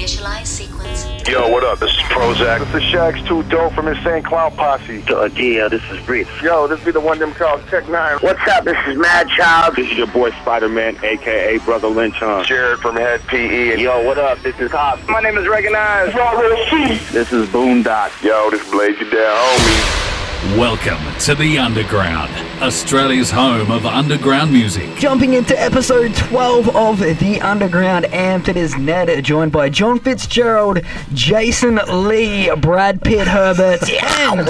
Initialize sequence. Yo, what up? This is Prozak. This is Shags Too Dope from Insane Clown Posse. Uh, yeah, this is Breeze. Yo, this be the one them called Tech N9ne. What's up? This is Madchild. This is your boy Spider-Man, aka Brotha Lynch. Huh? Jared from Hed PE. And Yo, what up? This is Hop. my name is Recognized. This is Boondock. Yo, this Blaze You Down, homie. Welcome to the Underground, Australia's home of underground music. Jumping into episode 12 of The Underground Amped, it is Ned, joined by John Fitzgerald, Jason Lee, Brad Pitt Herbert, and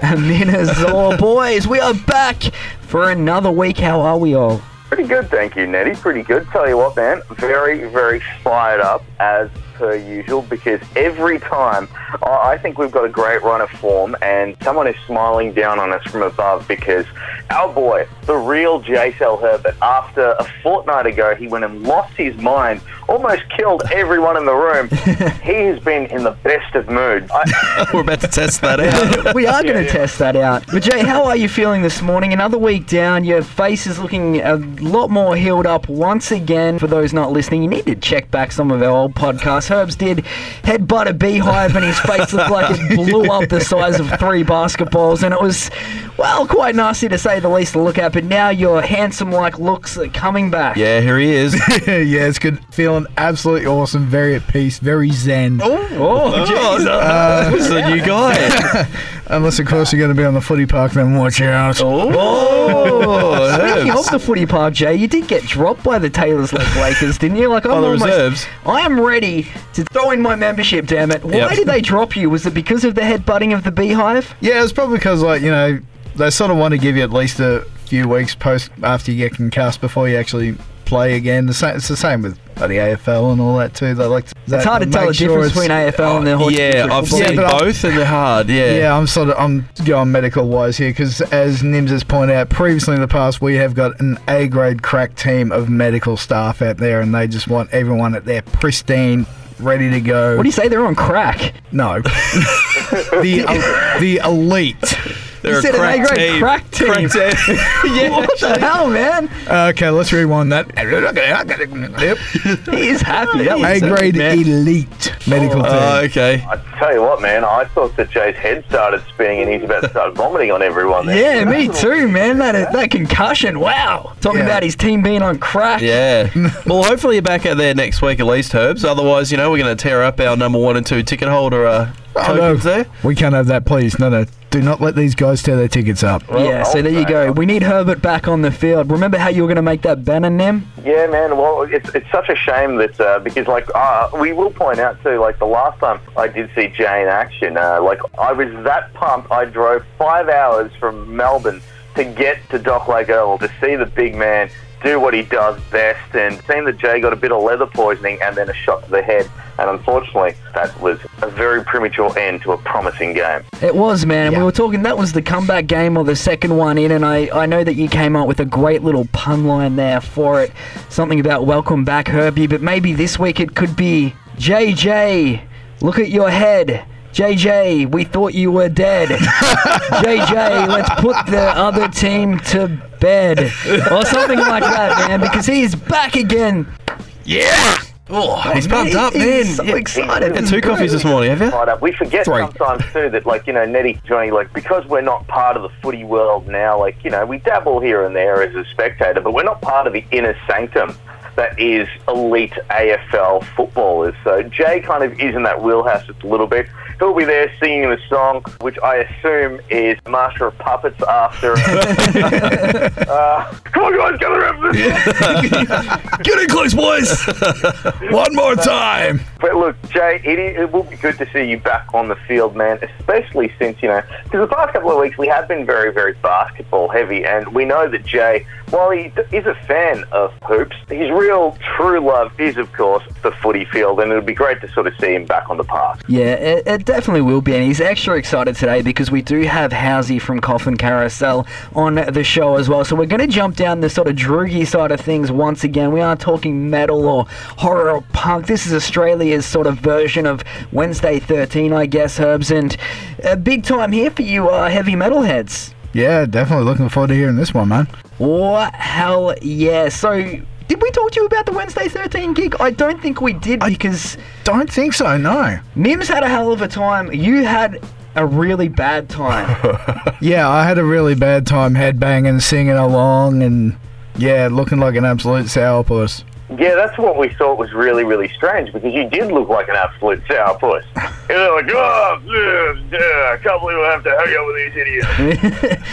Amina Zor. Boys, we are back for another week. How are we all? Pretty good, thank you, Nettie. Pretty good. Tell you what, man, very, very fired up as per usual because every time I I think we've got a great run of form and someone is smiling down on us from above because our boy, the real J-Cell Herbert, after a fortnight ago, he went and lost his mind, almost killed everyone in the room. he has been in the best of moods. I, We're about to test that out. We are going to test that out. But Jay, how are you feeling this morning? Another week down, your face is looking a lot more healed up once again. For those not listening, you need to check back some of our old podcasts. Herbs did headbutt a beehive and his face looked like it blew up the size of three basketballs. And it was, well, quite nasty to say the least to look at. But now your handsome like looks are coming back. yeah, here he is. yeah, it's good. Feeling absolutely awesome. Very at peace. Very zen. Oh, Jesus. Uh, this is a new guy. Unless, of course, you're going to be on the footy park, then watch out. Oh, Speaking Herbs. of the footy park, Jay, you did get dropped by the Taylor's Lake Lakers, didn't you? Like I'm By the almost, reserves. I am ready to throw in my membership. Damn it! Why Yep. did they drop you? Was it because of the headbutting of the beehive? Yeah, it's probably because, like, you know, they sort of want to give you at least a few weeks post after you get concussed before you actually play again. The same, it's the same with uh, the AFL and all that, too. They like to, It's hard to tell the difference between AFL and the horse. Yeah, I've Yeah, seen but I'm- both and they're hard. Yeah. Yeah, I'm sort of I'm going medical wise here because as Nims has pointed out previously in the past, we have got an A grade crack team of medical staff out there, and they just want everyone at their pristine, ready to go. What do you say? They're on crack. No, the el- the elite. They're You a said an crack A-grade team. crack team. Crack team. yeah. What the hell, man? Okay, let's rewind that. Yep. He is happy. That was A grade man. elite medical team. Oh, okay. I tell you what, man, I thought that Jay's head started spinning and he's about to start vomiting on everyone there. Yeah, me too, man. That that concussion. Wow. Talking Yeah. about his team being on crack. Yeah. well, hopefully you're back out there next week at least, Herbs. Otherwise, you know, we're going to tear up our number one and two ticket holder uh, Oh, no. tokens there. We can't have that, please. No, no. Do not let these guys tear their tickets up. Yeah, so there you go. We need Herbert back on the field. Remember how you were going to make that banner, Nem? Yeah, man. Well, it's, it's such a shame that uh, because like uh, we will point out too, like the last time I did see Jay in action, uh, like I was that pumped. I drove five hours from Melbourne to get to Dock Lake Oval to see the big man do what he does best, and seeing that Jay got a bit of leather poisoning and then a shot to the head, and unfortunately that was a very premature end to a promising game. It was, man. And we were talking, that was the comeback game or the second one in, and I, I know that you came up with a great little pun line there for it. Something about welcome back, Herbie, but maybe this week it could be JJ, look at your head. JJ, we thought you were dead. JJ, let's put the other team to bed. Or something like that, man, because he's back again. Yeah. Oh, he's pumped up, man. He's so Yeah. excited. Had two coffees this morning, have you? We forget Three. sometimes too that, like you know, Nettie, Johnny, like because we're not part of the footy world now, like you know, we dabble here and there as a spectator, but we're not part of the inner sanctum that is elite AFL footballers. So Jay kind of is in that wheelhouse just a little bit. He'll be there singing the song, which I assume is Master of Puppets after. uh, come on, guys, gather up! Get in close, boys. One more time. But look, Jay, it, it will be good to see you back on the field, man, especially since, you know, because the past couple of weeks we have been very, very basketball heavy, and we know that Jay, while he is a fan of hoops, his real true love is, of course, the footy field, and it would be great to sort of see him back on the park. Yeah, it, it definitely will be, and he's extra excited today because we do have Housey from Coffin Carousel on the show as well. So we're going to jump down the sort of droogy side of things once again. We aren't talking metal or horror or punk. This is Australia's sort of version of Wednesday 13, I guess, Herbs, and a big time here for you uh, heavy metal heads. Yeah, definitely looking forward to hearing this one, man. What hell yeah! So did we talk to you about the Wednesday 13 gig? I don't think we did because Don't think so. No. Mims had a hell of a time. You had a really bad time. Yeah, I had a really bad time headbanging, singing along, and yeah, looking like an absolute sourpuss. Yeah, that's what we thought was really, really strange because you did look like an absolute sourpuss. You're like, oh, yeah, yeah, I can't believe I have to hang out with these idiots.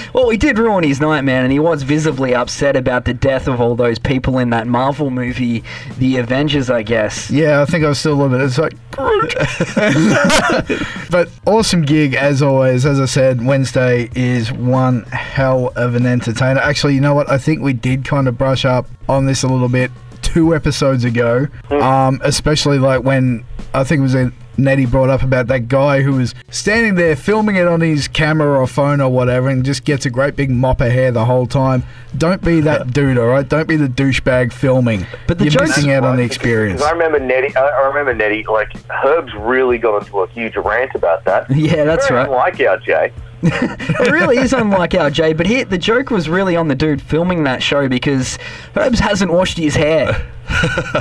well, we did ruin his night, man, and he was visibly upset about the death of all those people in that Marvel movie, The Avengers, I guess. Yeah, I think I was still a little bit. It's like, but awesome gig as always. As I said, Wednesday is one hell of an entertainer. Actually, you know what? I think we did kind of brush up on this a little bit two episodes ago. Um, especially like when I think it was a Nettie brought up about that guy who was standing there filming it on his camera or phone or whatever and just gets a great big mop of hair the whole time. Don't be that dude, all right? Don't be the douchebag filming. But the You're joke's- missing out on the Because experience. I remember Nettie. I I remember Nettie. Like Herb's really got into a huge rant about that. Yeah, that's Very right. Like our Jay. It really is unlike our Jay, but here the joke was really on the dude filming that show because Herbs hasn't washed his hair.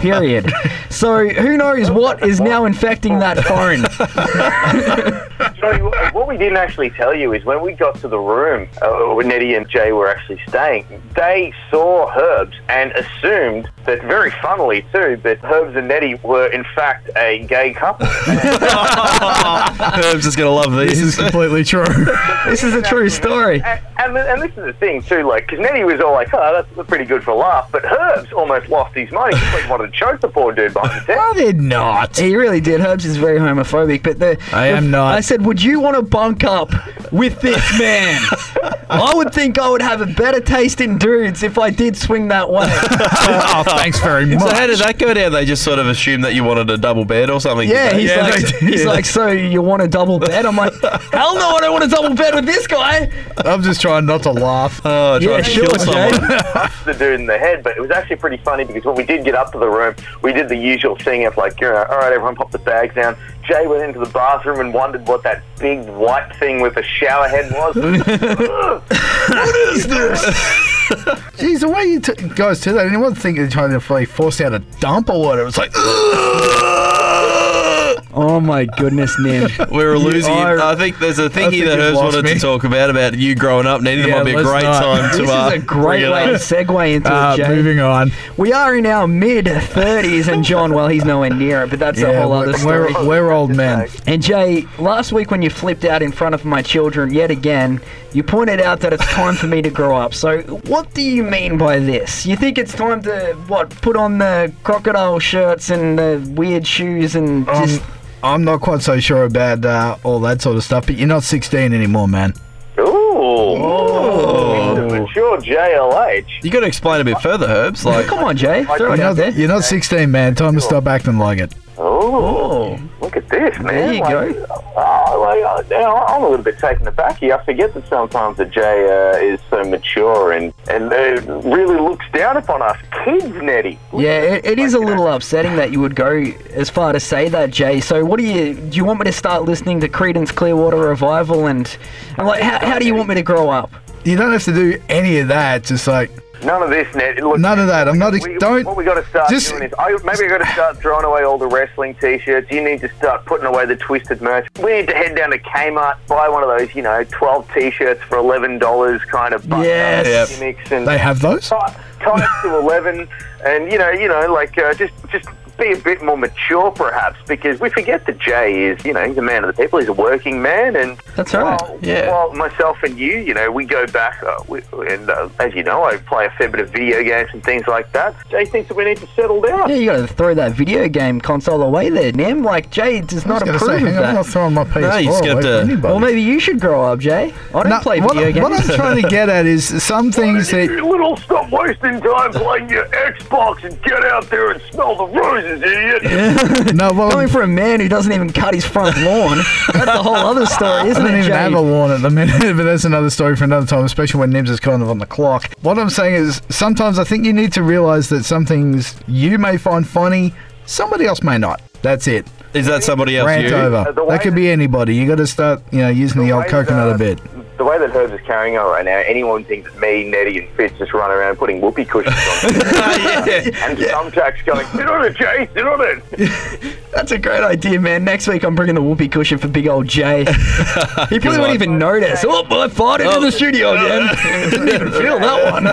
Period. So who knows what is now infecting that phone? Johnny, what what we didn't actually tell you is when we got to the room uh, where Nettie and Jay were actually staying, they saw Herbs and assumed that, very funnily too, that Herbs and Nettie were in fact a gay couple. Herb's just gonna love This these. is completely true. This is a true story. And, and, and this is the thing too, like, because Nettie was all like, "Oh, that's pretty good for a laugh," but Herbs almost lost his mind. He just like wanted to choke the poor dude by the desk. no, they're not. He really did. Herbs is very homophobic, but the I am not. I said, would you want to bunk up with this man? I would think I would have a better taste in dudes if I did swing that way. oh, thanks very much. So how did that go down? They just sort of assumed that you wanted a double bed or something. Yeah, he's Yeah, like, he's like, so you want a double bed? I'm like, hell no, I don't want a double bed with this guy. I'm just trying not to laugh. Oh, trying Yeah, to sure, kill someone. Jay. the dude in the head, but it was actually pretty funny because when we did get up to the room, we did the usual thing of like, you know, all right, everyone pop the bags down. Jay went into the bathroom and wondered what that big white thing with a shower head was. What is this? Jeez, the way you t- guys do that, anyone think they're trying to like, force out a dump or whatever? It's like, Oh my goodness, Nim. We were losing. are- I think there's a thing here that Herbs wanted me. to talk about about you growing up. Nettie, Yeah, might be a great not. time to. This uh, is a great way to segue into uh, it, Jay. moving on. We are in our mid 30s, and John, well, he's nowhere near it, but that's a whole other story. we're, we're old men. And Jay, last week when you flipped out in front of my children yet again, you pointed out that it's time for me to grow up. So, what do you mean by this? You think it's time to, what, put on the crocodile shirts and the weird shoes and Um, just. I'm not quite so sure about uh, all that sort of stuff, but you're not 16 anymore, man. Ooh, He's a mature JLH. You got to explain a bit further, Herbs. Like, Come on, Jay. Throw it out there. you're not 16, man. Time to stop acting like it. Oh, look at this, man. There you like, go. Oh, like, uh, now I'm a little bit taken aback here. I forget that sometimes the Jay uh, is so mature and, and uh, really looks down upon us kids, Nettie. Yeah, it, it is a little upsetting that you would go as far to say that, Jay. So, what do you do? You want me to start listening to Creedence Clearwater Revival, and, and like, how, how do you want me to grow up? You don't have to do any of that. Just like, None of this, Nettie. Look, None of that. I'm not ex- we, don't- What we got to start just- doing is, I, maybe I got to start throwing away all the wrestling T-shirts. You need to start putting away the twisted merch. We need to head down to Kmart, buy one of those, you know, twelve T-shirts for eleven dollars, kind of Yes. Yep. gimmicks and they have those? tie tie to 11 and you know you know like uh, just just be a bit more mature perhaps because we forget that jay is you know he's a man of the people he's a working man and That's right. while, Yeah. while myself and you you know we go back uh, we, and uh, as you know i play a fair bit of video games and things like that jay thinks that we need to settle down Yeah, you got to throw that video game console away there, Nim. Like, Jay does not I was approve say, of hang on, I'm not throwing my PS4 you just away have for to- anybody. Well, maybe you should grow up, Jay. I don't No, play what, video games. what I'm trying to get at is some things that you little stop wasting time playing your xbox and get out there and smell the roses idiot no, well, Coming from a man who doesn't even cut his front lawn, that's a whole other story, I isn't don't it, even Jay? have a lawn at the minute, but that's another story for another time, especially when Nims is kind of on the clock. What I'm saying is sometimes I think you need to realize that some things you may find funny, somebody else may not. That's it. is that somebody else? Rant you? over. the way that could be anybody. You got to start, you know, using the, old coconut that, a bit. The the way that Herbs is carrying on right now, anyone thinks that me, Nettie, and Fitz just run around putting whoopee cushions on. yeah. and thumbtacks going, sit on it, Jay, sit on it. That's a great idea, man. Next week I'm bringing the whoopee cushion for big old Jay. he probably won't even notice. Oh, I farted in the studio again. Didn't even feel that one.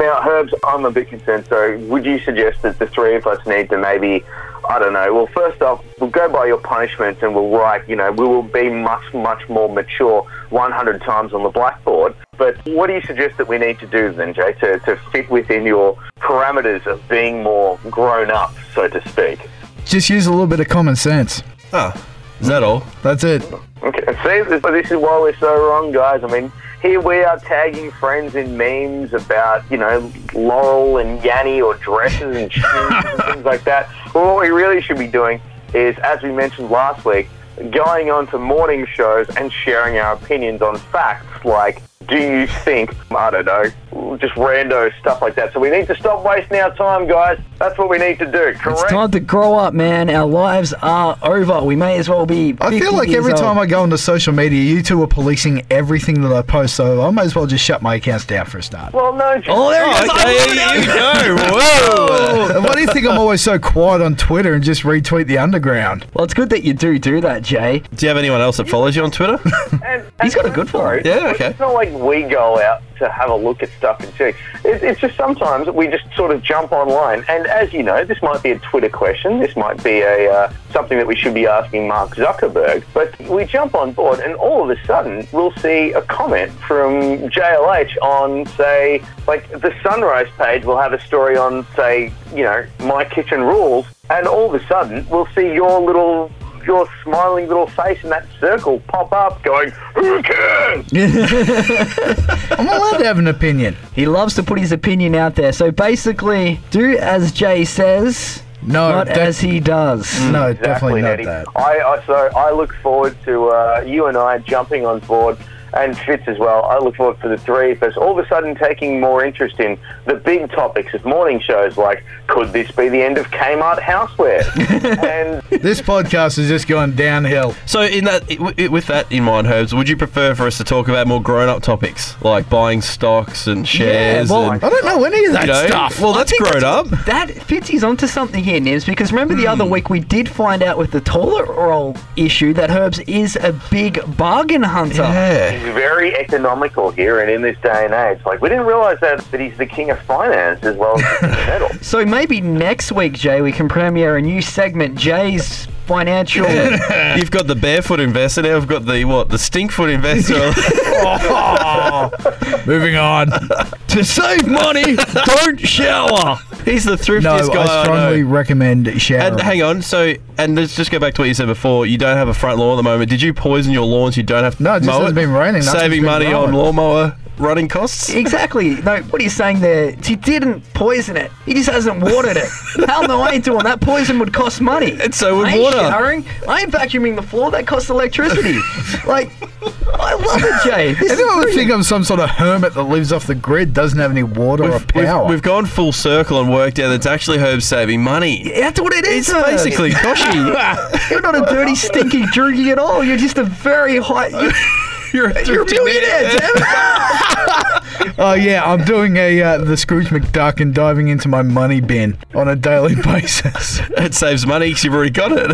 Now, Herbs, I'm a bit concerned. So, would you suggest that the three of us need to maybe, I don't know, well, first off, we'll go by your punishments and we'll write, you know, we will be much, much more mature 100 times on the blackboard. But what do you suggest that we need to do then, Jay, to, to fit within your parameters of being more grown up, so to speak? Just use a little bit of common sense. Oh, is that all? That's it. Okay, see, this, this is why we're so wrong, guys. I mean, here we are tagging friends in memes about, you know, Laurel and Yanny or dresses and shoes and things like that. Well, what we really should be doing is, as we mentioned last week, going on to morning shows and sharing our opinions on facts like, do you think, I don't know, just rando stuff like that. So we need to stop wasting our time, guys. That's what we need to do, It's correct? time to grow up, man. Our lives are over. We may as well be. I feel like years every old. time I go onto social media, you two are policing everything that I post, so I might as well just shut my accounts down for a start. well, no, just Oh, there Oh, goes. okay, here you go. Whoa. And Why do you think I'm always so quiet on Twitter and just retweet the underground? Well, it's good that you do do that, Jay. Do you have anyone else that follows you on Twitter? And, He's got a good sorry, following. Yeah, okay. It's not like we go out to have a look at stuff and see. It, it's just sometimes we just sort of jump online, and as you know, this might be a Twitter question. This might be a uh, something that we should be asking Mark Zuckerberg. But we jump on board, and all of a sudden, we'll see a comment from JLH on, say, like the Sunrise page. will have a story on, say, you know, my kitchen rules, and all of a sudden, we'll see your little your smiling little face in that circle pop up going, who cares? I'm allowed to have an opinion. He loves to put his opinion out there. So basically, do as Jay says, No, not def- as he does. no, Exactly, definitely not Nettie. that. I, I so I look forward to uh, you and I jumping on board, and Fitz as well. I look forward for the three of us all of a sudden taking more interest in the big topics of morning shows, like could this be the end of Kmart houseware? and This podcast has just gone downhill. So, in that, with that in mind, Herbs, would you prefer for us to talk about more grown-up topics like buying stocks and shares? well, and, I don't know any of that you know, stuff. Well, that's grown up. That Fitzy's onto something here, Nibs, because remember the other hmm. week we did find out with the toilet roll issue that Herbs is a big bargain hunter. Yeah. He's very economical here, and in this day and age, like we didn't realise that that he's the king of finance as well as the metal. So maybe next week, Jay, we can premiere a new segment, Jay's financial. You've got the barefoot investor now. I've got the what? The stinkfoot investor. oh, Moving on. to save money, don't shower. He's the No, thriftiest guy I I strongly know. recommend showering. And hang on, so and let's just go back to what you said before. You don't have a front lawn at the moment. Did you poison your lawns? You don't have to No, it just mow has it? been raining. Nothing's Saving been money on lawnmower running costs. Exactly. No, what are you saying there, he didn't poison it. He just hasn't watered it. Hell no, I ain't doing that. Poison would cost money. And so would I ain't water. showering. I ain't vacuuming the floor. That costs electricity. like, I love it, Jay. This is Anyone would think I'm some sort of hermit that lives off the grid, doesn't have any water or We've, we've, power. we've gone full circle and worked out that it's actually Herb saving money. That's what it is. It's Herb. basically Koshi. You're not a dirty, stinky droogie at all. You're just a very high. You're, You're a you're a thrifty man. it. oh yeah, I'm doing a uh, the Scrooge McDuck and diving into my money bin on a daily basis. It saves money because you've already got it.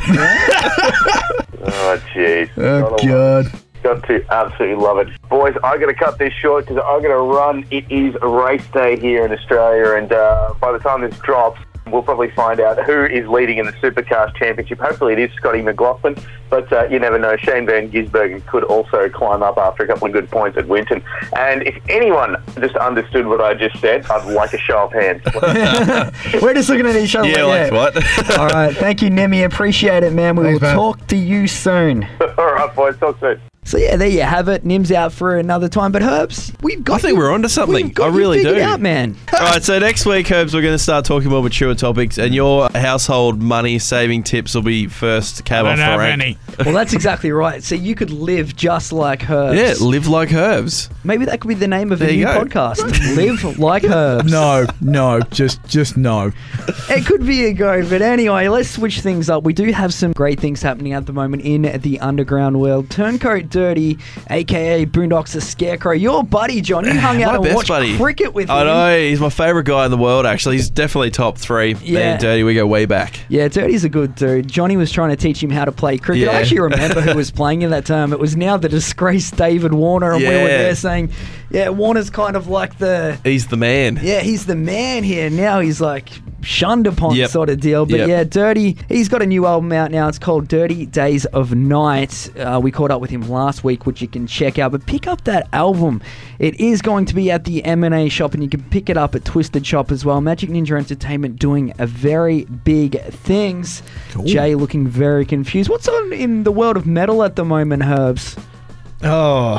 Oh, jeez. Oh Gotta god. Got to absolutely love it. Boys, i got to cut this short because i got to run. It is race day here in Australia, and uh, by the time this drops, we'll probably find out who is leading in the Supercars Championship. Hopefully, it is Scotty McLaughlin, but uh, you never know. Shane Van Gisbergen could also climb up after a couple of good points at Winton. And if anyone just understood what I just said, I'd like a show of hands. We're just looking at each other. yeah, like, like what? All right, thank you, Nemi. Appreciate it, man. We Thanks, will man. talk to you soon. All right, boys, talk soon. So yeah, there you have it. Nim's out for another time, but Herbs, we've got. I think you- we're onto something. We've got I you really figured do. Out, man. All right, so next week, Herbs, we're going to start talking more mature topics, and your household money saving tips will be first cab off the rank. well, that's exactly right. So you could live just like Herbs. Yeah, live like Herbs. Maybe that could be the name of There a new go. podcast. live like Herbs. No, no, just just no. It could be a go, but anyway, let's switch things up. We do have some great things happening at the moment in the underground world. Turncoat Dirty, aka Boondox the Scarecrow. Your buddy, John. You hung out and watched buddy. cricket with I him. know he's my favorite guy in the world. Actually, he's definitely top three. Yeah. and Dirty, we go way back. Yeah, Dirty's a good dude. Johnny was trying to teach him how to play cricket. I actually remember who was playing in that term. It was now the disgraced David Warner, and we were there saying, "Yeah, Warner's kind of like the He's the man. yeah, he's the man here. Now he's like shunned upon Yep. sort of deal. But Yep. yeah, Dirty, he's got a new album out now. It's called Dirty Days of Night. Uh, we caught up with him last week, which you can check out. But pick up that album. It is going to be at the M&A shop, and you can pick it up at Twisted Shop as well. Majik Ninja Entertainment doing a very big things. Jay looking very confused. What's on in the world of metal at the moment, Herbs? Oh,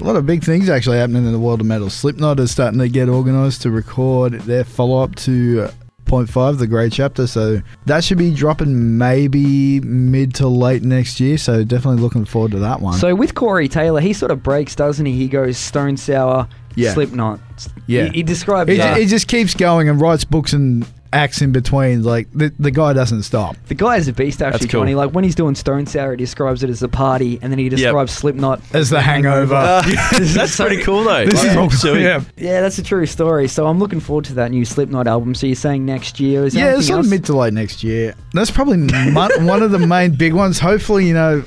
a lot of big things actually happening in the world of metal. Slipknot is starting to get organised to record their follow up to Point Five, the Gray Chapter. So that should be dropping maybe mid to late next year. So definitely looking forward to that one. So with Corey Taylor, he sort of breaks, doesn't he? He goes Stone Sour, Yeah. Slipknot. Yeah. He, he describes He, he just keeps going and writes books and acts in between. Like the, the guy doesn't stop. the guy is a beast, actually, That's cool. Johnny. Like when he's doing Stone Sour, he describes it as a party, and then he describes Slipknot As the hangover. That's pretty cool though. This is Like, so he- yeah, Yeah, that's a true story. So I'm looking forward to that new Slipknot album. So you're saying next year? Is yeah, it's sort else? of mid to late next year. That's probably one of the main big ones. Hopefully, you know,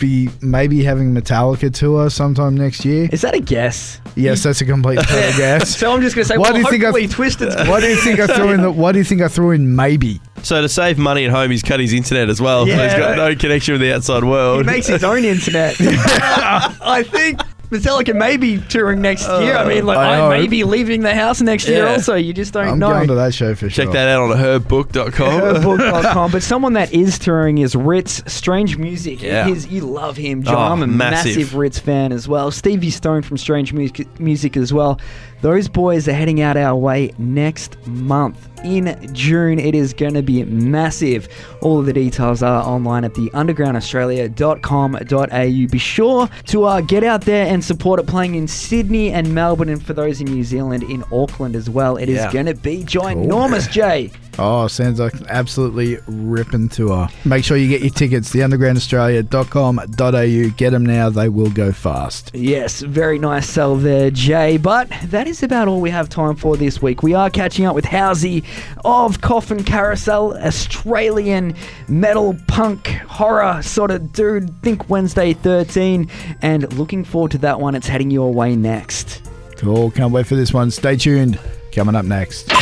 be maybe having Metallica tour sometime next year. Is that a guess? Yes, that's a complete guess. So I'm just gonna say, Why well, do you think I- hopefully Twisted's Why do you think I threw in the? Why do you think I threw in maybe? So to save money at home, he's cut his internet as well. So he's Yeah. got no connection with the outside world. He makes his own internet. I think Metallica may be touring next year. I mean, like, I I, may be leaving the house next year. Yeah. Also, you just don't I'm know. going to that show for sure. Check that out on herbook.com. Book.com. But someone that is touring is Rittz. Strange Music. Yeah. His, you love him, John. Oh, I'm a massive. massive. Rittz fan as well. Stevie Stone from Strange Music, Music as well. Those boys are heading out our way next month. In June, it is going to be massive. All of the details are online at the undergroundaustralia.com.au. Be sure to uh, get out there and support it playing in Sydney and Melbourne, and for those in New Zealand, in Auckland as well. It is Yeah. going to be ginormous, Jay. Oh, sounds like absolutely ripping tour. Make sure you get your tickets. Theundergroundaustralia.com.au. Get them now. They will go fast. Yes, very nice sell there, Jay. But that is about all we have time for this week. We are catching up with Housey of Coffin Carousel, Australian metal punk horror sort of dude. Think Wednesday 13, and looking forward to that one. It's heading your way next. Cool. Can't wait for this one. Stay tuned. Coming up next.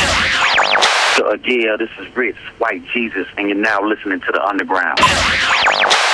Uh, yeah, this is Rittz, White Jesus, and you're now listening to The Underground.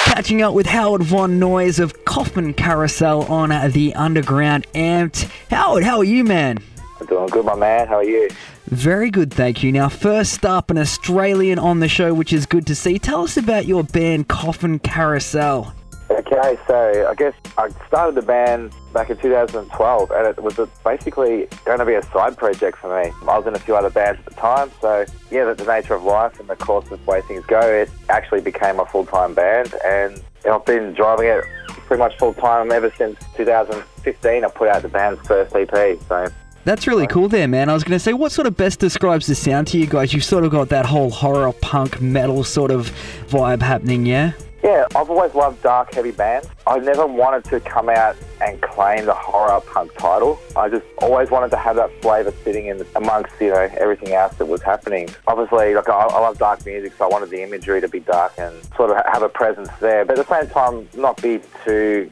Catching up with Howard Von Noise of Coffin Carousel on the Underground Amped. Howard, how are you, man? I'm doing good, my man. How are you? Very good, thank you. Now, first up, an Australian on the show, which is good to see. Tell us about your band Coffin Carousel. Okay, so I guess I started the band back in 2012, and it was basically going to be a side project for me. I was in a few other bands at the time, so yeah, the, the nature of life and the course of the way things go, it actually became a full-time band, and I've been driving it pretty much full-time ever since 2015. I put out the band's first EP, so That's really cool there, man. I was going to say, what sort of best describes the sound to you guys? You've sort of got that whole horror, punk, metal sort of vibe happening, yeah? Yeah, I've always loved dark, heavy bands. I never wanted to come out and claim the horror punk title. I just always wanted to have that flavour sitting in amongst, you know, everything else that was happening. Obviously, like I, love dark music, so I wanted the imagery to be dark and sort of have a presence there. But at the same time, not be too.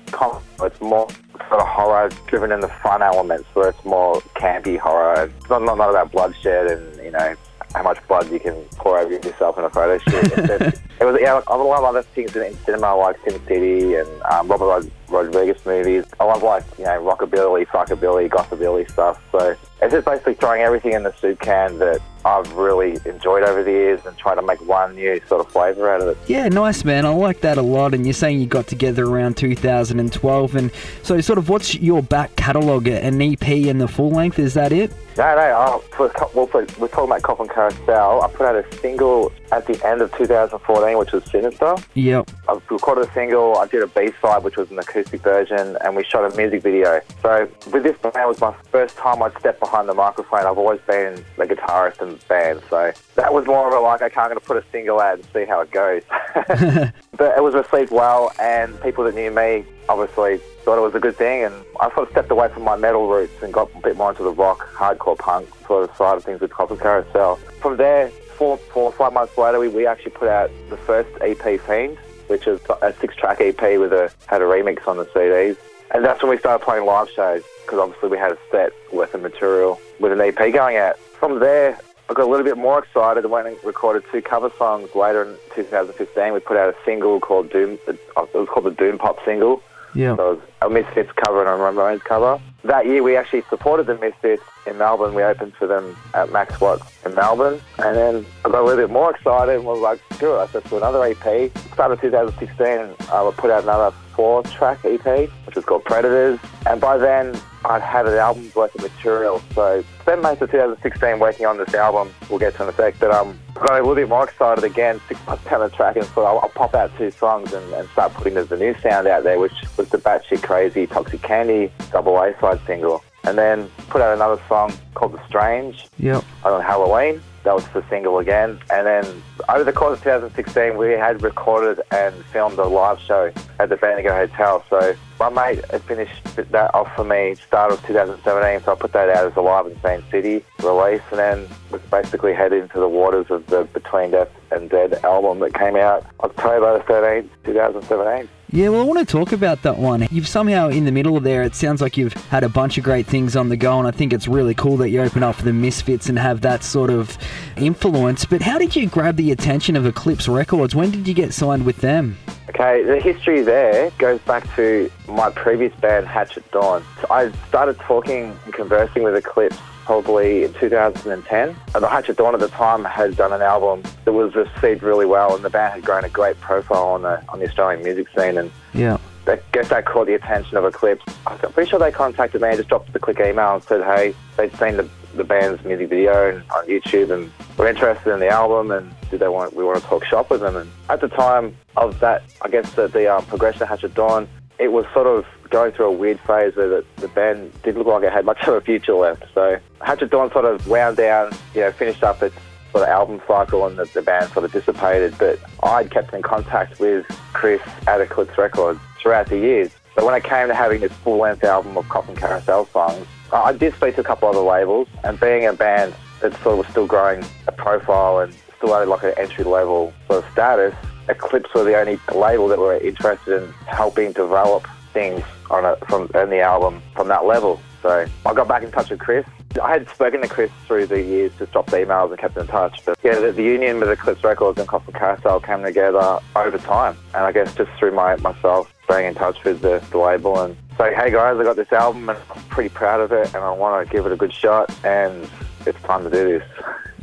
It's more sort of horror driven in the fun elements, where it's more campy horror. It's not, not, not about bloodshed and, you know, how much blood you can pour over yourself in a photo shoot. It was yeah, I love other things in, in cinema like Sin City and um, Robert Rod- Rodriguez movies. I love like you know rockabilly, psychobilly, gothabilly stuff. So it's just basically throwing everything in the soup can that I've really enjoyed over the years and trying to make one new sort of flavour out of it. Yeah, nice, man. I like that a lot. And you're saying you got together around 2012. And so, sort of, what's your back catalogue? An EP and the full length? Is that it? No, no. For, well, for, we're talking about Coffin Carousel. I put out a single at the end of 2014, which was Sinister. Yep. I recorded a single. I did a B side, which was an acoustic version, and we shot a music video. So with this band, it was my first time I'd step behind the microphone. I've always been the guitarist bands, so that was more of a like, okay, I'm going to put a single out and see how it goes. but it was received well, and people that knew me obviously thought it was a good thing. And I sort of stepped away from my metal roots and got a bit more into the rock, hardcore punk sort of side of things with Coffin Carousel. From there, four, four or five months later, we, we actually put out the first EP, Fiend, which is a six-track EP with a had a remix on the CDs. And that's when we started playing live shows because obviously we had a set worth of material with an EP going out. From there, I got a little bit more excited and went and recorded two cover songs later in 2015. We put out a single called Doom. Uh, it was called the Doom Pop single. Yeah. So it was a Misfits cover and a Ramones cover. That year, we actually supported the Misfits in Melbourne. We opened for them at Max Watt in Melbourne. And then I got a little bit more excited and was like, sure, let's do another EP. Started 2016, and uh, I would put out another four-track EP, which was called Predators. And by then, I'd had an album's worth of material. So spent most of 2016 working on this album. We'll get to in a sec. But um, got a little bit more excited again, six months down the track, and so I'll, I'll pop out two songs and, and start putting the, the new sound out there, which was the batshit crazy Toxic Candy double A side single. And then put out another song called The Strange Yep. on Halloween. That was the single again. And then over the course of 2016, we had recorded and filmed a live show at the Bendigo Hotel. So my mate had finished that off for me start of 2017, so I put that out as a live in Same City release, and then was basically headed into the waters of the Between Death and Dead album that came out October 13th, 2017. Yeah, well, I want to talk about that one. You've somehow, in the middle of there, it sounds like you've had a bunch of great things on the go, and I think it's really cool that you open up for the Misfits and have that sort of influence. But how did you grab the attention of Eclipse Records? When did you get signed with them? Okay, the history there goes back to my previous band, Hatchet Dawn. I started talking and conversing with Eclipse probably 2010. And the Hatchet Dawn at the time had done an album that was received really well, and the band had grown a great profile on the on the Australian music scene. And Yeah. I guess that caught the attention of Eclipse. I'm pretty sure they contacted me and just dropped the quick email and said, hey, they'd seen the, the band's music video on YouTube and were interested in the album and did they want we want to talk shop with them. And at the time of that, I guess the, the um, progression of Hatchet Dawn, it was sort of going through a weird phase where the, the band didn't look like it had much of a future left. So Hatchet Dawn sort of wound down, you know, finished up its sort of album cycle and the, the band sort of dissipated. But I'd kept in contact with Chris at Eclipse Records throughout the years. So when it came to having this full-length album of Coffin Carousel songs, I I did speak to a couple other labels, and being a band that sort of was still growing a profile and still had like an entry-level sort of status, Eclipse were the only label that were interested in helping develop things on it from in the album from that level. So I got back in touch with Chris. I had spoken to Chris through the years, just dropped emails and kept in touch. But yeah, the, the union with Eclipse Records and Coffin Carousel came together over time. And I guess just through my myself staying in touch with the, the label and saying, hey guys, I got this album and I'm pretty proud of it and I want to give it a good shot and it's time to do this.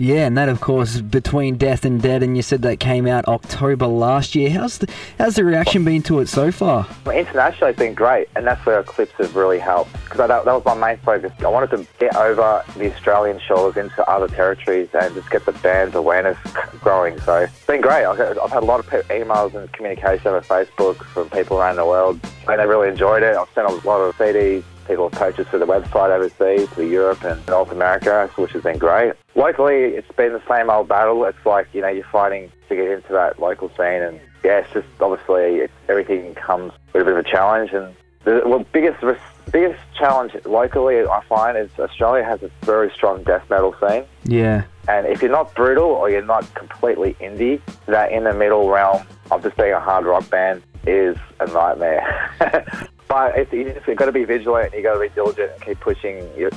Yeah, and that, of course, Between Death and Dead, and you said that came out October last year. How's the, how's the reaction been to it so far? Well, internationally, it's been great, and that's where Eclipse have really helped because that, that was my main focus. I wanted to get over the Australian shores into other territories and just get the band's awareness growing. So it's been great. I've I've had a lot of emails and communication over Facebook from people around the world, and they really enjoyed it. I've sent a lot of CDs. People have purchased for the website overseas, to Europe and North America, which has been great. Locally, it's been the same old battle. It's like, you know, you're fighting to get into that local scene and yeah, it's just obviously it's, everything comes with a bit of a challenge. And the well, biggest biggest challenge locally, I find, is Australia has a very strong death metal scene. Yeah. And if you're not brutal or you're not completely indie, that in the middle realm of just being a hard rock band is a nightmare. but it's, you've got to be vigilant and you've got to be diligent and keep pushing your,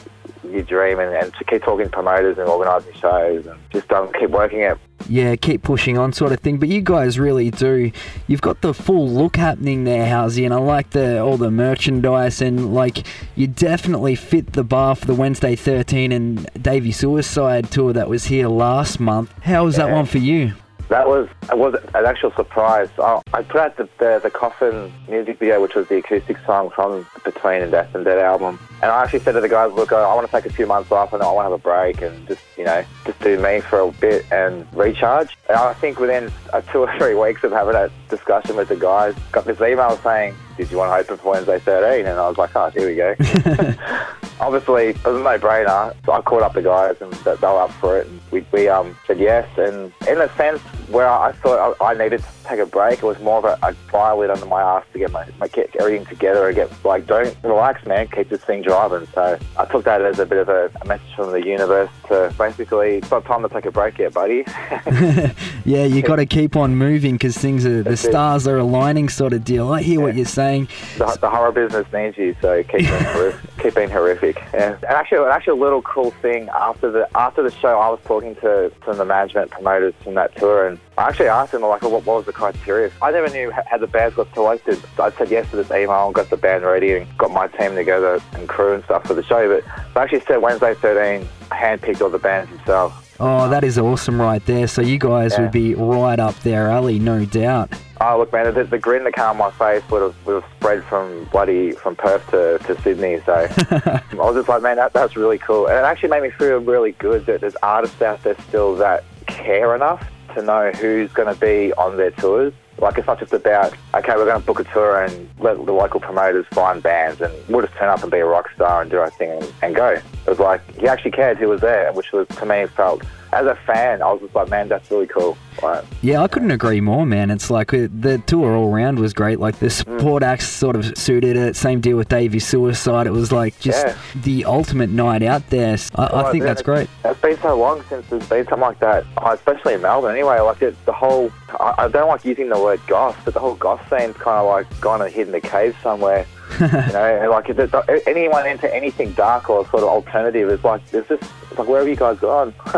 your dream and, and to keep talking to promoters and organising shows and just um, keep working it. Yeah, keep pushing on, sort of thing. But you guys really do. You've got the full look happening there, Housey, and I like the all the merchandise and like you definitely fit the bar for the Wednesday 13 and Davey Suicide tour that was here last month. How was that one for you? That was it was an actual surprise. I, I put out the, the the Coffin music video, which was the acoustic song from Between and Death and Dead album. And I actually said to the guys, "Look, I, I want to take a few months off, and I want to have a break, and just you know, just do me for a bit and recharge." And I think within two or three weeks of having that discussion with the guys, got this email saying, did you want to open for Wednesday 13? And I was like, oh, here we go. Obviously, it was a no-brainer. So I called up the guys and they were up for it. And we, we um, said yes. And in a sense where I thought I, I needed to take a break, it was more of a, a fire lit under my ass to get my, my get everything together and get like, don't relax, man, keep this thing driving. So I took that as a bit of a, a message from the universe to basically, it's not time to take a break yet, buddy. Yeah, you got to keep on moving because things are the it. stars are aligning, sort of deal. I hear what you're saying. the, the horror business needs you, so keep being, horrific, keep being horrific. Yeah. And actually, actually, a little cool thing after the after the show, I was talking to some of the management promoters from that tour, and I actually asked him, like, what, what was the criteria? I never knew how the bands got selected. I said yes to this email, got the band ready, and got my team together and crew and stuff for the show. But I actually said Wednesday 13, handpicked all the bands themselves. Oh, that is awesome right there. So you guys Yeah. would be right up there, Ali, no doubt. Oh, look, man, the, the grin that came on my face would have, would have spread from bloody from Perth to, to Sydney. So I was just like, man, that, that's really cool. And it actually made me feel really good that there's artists out there still that care enough to know who's going to be on their tours. Like, it's not just about, okay, we're going to book a tour and let the local promoters find bands and we'll just turn up and be a rock star and do our thing and, and go. It was like, he actually cared who was there, which was, to me, felt, as a fan, I was just like, man, that's really cool. Like, Yeah, I couldn't agree more, man. It's like uh, the tour all round was great. Like the support acts sort of suited it. Same deal with Davey Suicide. It was like just Yeah. the ultimate night out there. I, I Oh, think man, that's great. It's been so long since there's been something like that, oh, especially in Melbourne. Anyway, like it, the whole, I, I don't like using the word goth, but the whole goth scene's kind of like gone and hid in a cave somewhere. You know, like if it, anyone into anything dark or sort of alternative is like, it's just it's like where have you guys gone?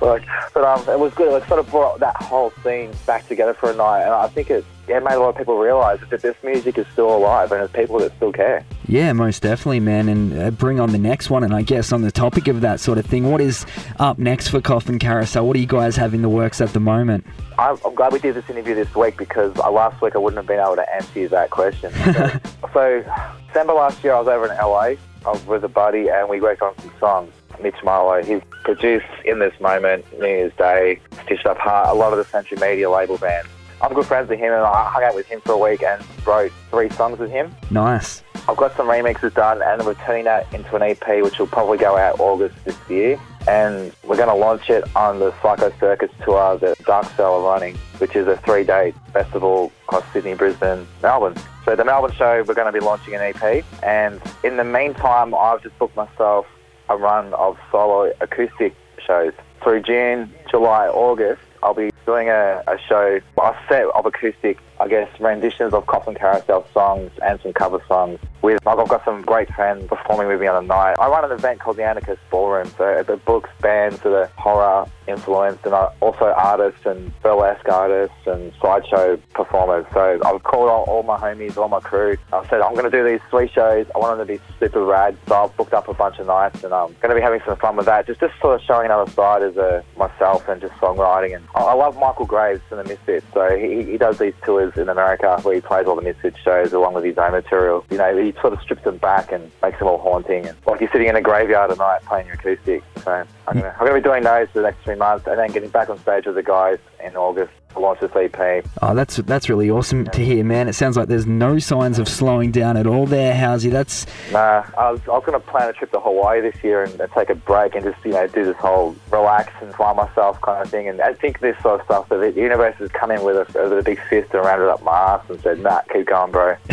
like, but um, it was good. It sort of brought that whole scene back together for a night, and I think it. Yeah, made a lot of people realise that this music is still alive and there's people that still care. Yeah, most definitely, man. And uh, bring on the next one. And I guess on the topic of that sort of thing, what is up next for Coffin Carousel? What do you guys have in the works at the moment? I'm, I'm glad we did this interview this week because uh, last week I wouldn't have been able to answer you that question. So, so December last year I was over in LA. I was with a buddy and we worked on some songs. Mitch Marlow, he's produced In This Moment, New Year's Day, Stitched Up Heart, a lot of the Century Media label bands. I'm good friends with him and I hung out with him for a week and wrote three songs with him. Nice. I've got some remixes done and we're turning that into an EP which will probably go out August this year. And we're going to launch it on the Psycho Circus tour that Dark Cell are running, which is a three-day festival across Sydney, Brisbane, Melbourne. So the Melbourne show, we're going to be launching an EP. And in the meantime, I've just booked myself a run of solo acoustic shows. Through June, July, August, I'll be doing a, a show, a set of acoustic, I guess, renditions of Coffin Carousel songs and some cover songs. With I've got some great friends performing with me on the night. I run an event called the Anarchist Ballroom, so it books bands that are horror influenced and also artists and burlesque artists and sideshow performers. So I've called all, all my homies, all my crew. I said I'm going to do these three shows. I want them to be super rad. So I've booked up a bunch of nights and I'm going to be having some fun with that. Just just sort of showing another side as a myself and just songwriting. And I, love Michael Graves from the Misfits. So he, he does these tours in America where he plays all the Misfits shows along with his own material. You know, he sort of strips them back and makes them all haunting. And like you're sitting in a graveyard at night playing your acoustic. So I'm going to be doing those for the next three months and then getting back on stage with the guys in August to launch this EP. Oh, that's that's really awesome to hear, man. It sounds like there's no signs of slowing down at all there, Housey. That's Nah, I was, I was going to plan a trip to Hawaii this year and, and take a break and just, you know, do this whole relax and find myself kind of thing. And I think this sort of stuff, that the universe has come in with a, with a big fist and rounded up my ass and said, nah, keep going, bro.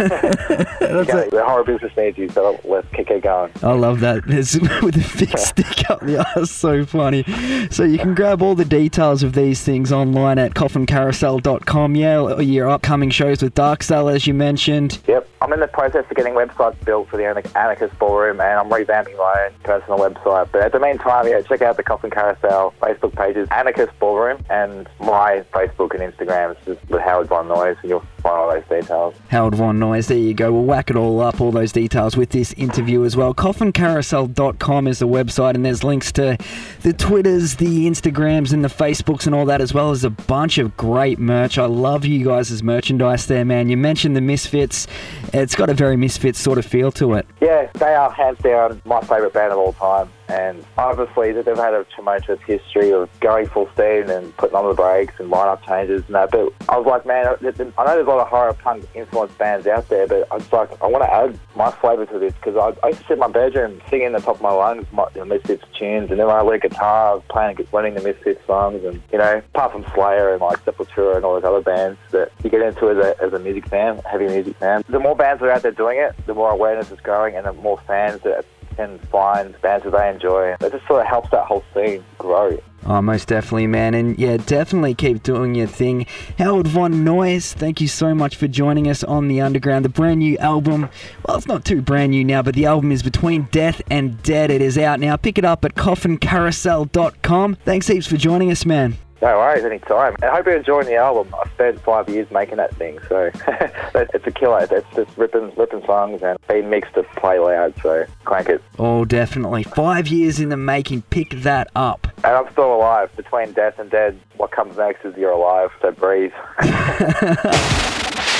The horror business needs you, so let's keep, keep going. I love that. It's with a big stick up the ass, so funny. So you can grab all the details of these things online at coffincarousel.com. Yeah, your upcoming shows with Dark Cell, as you mentioned. Yep. I'm in the process of getting websites built for the Anarch- Anarchist Ballroom and I'm revamping my own personal website. But at the meantime, yeah, check out the Coffin Carousel Facebook pages, Anarchist Ballroom, and my Facebook and Instagram. Just with Howard Von Noise, and you'll find all those details. Howard Von Noise, there you go. We'll whack it all up, all those details with this interview as well. Coffincarousel.com is the website, and there's links to the Twitters, the Instagrams, and the Facebooks, and all that, as well as a bunch of great merch. I love you guys' merchandise there, man. You mentioned the Misfits. It's got a very misfit sort of feel to it. Yeah, they are hands down my favourite band of all time. And obviously, they've had a tumultuous history of going full speed and putting on the brakes and lineup changes and that. But I was like, man, I know there's a lot of horror punk influenced bands out there, but I was like, I want to add my flavour to this because I, I used to sit in my bedroom singing the top of my lungs my know, Misfits tunes, and then when I learned guitar, playing, learning the Misfits songs, and you know, apart from Slayer and like Sepultura and all those other bands that you get into as a, as a music fan, heavy music fan, the more bands that are out there doing it, the more awareness is growing, and the more fans that can find bands that they enjoy. It just sort of helps that whole scene grow. Oh, most definitely, man. And yeah, definitely keep doing your thing. Howard Von Noise, thank you so much for joining us on The Underground. The brand new album, well, it's not too brand new now, but the album is Between Death and Dead. It is out now. Pick it up at coffincarousel.com. Thanks heaps for joining us, man. No worries, any time. I hope you're enjoying the album. I spent five years making that thing, so it's a killer. It's just ripping, ripping songs and being mixed to play loud, so crank it. Oh, definitely. Five years in the making. Pick that up. And I'm still alive. Between death and dead, what comes next is you're alive, so breathe.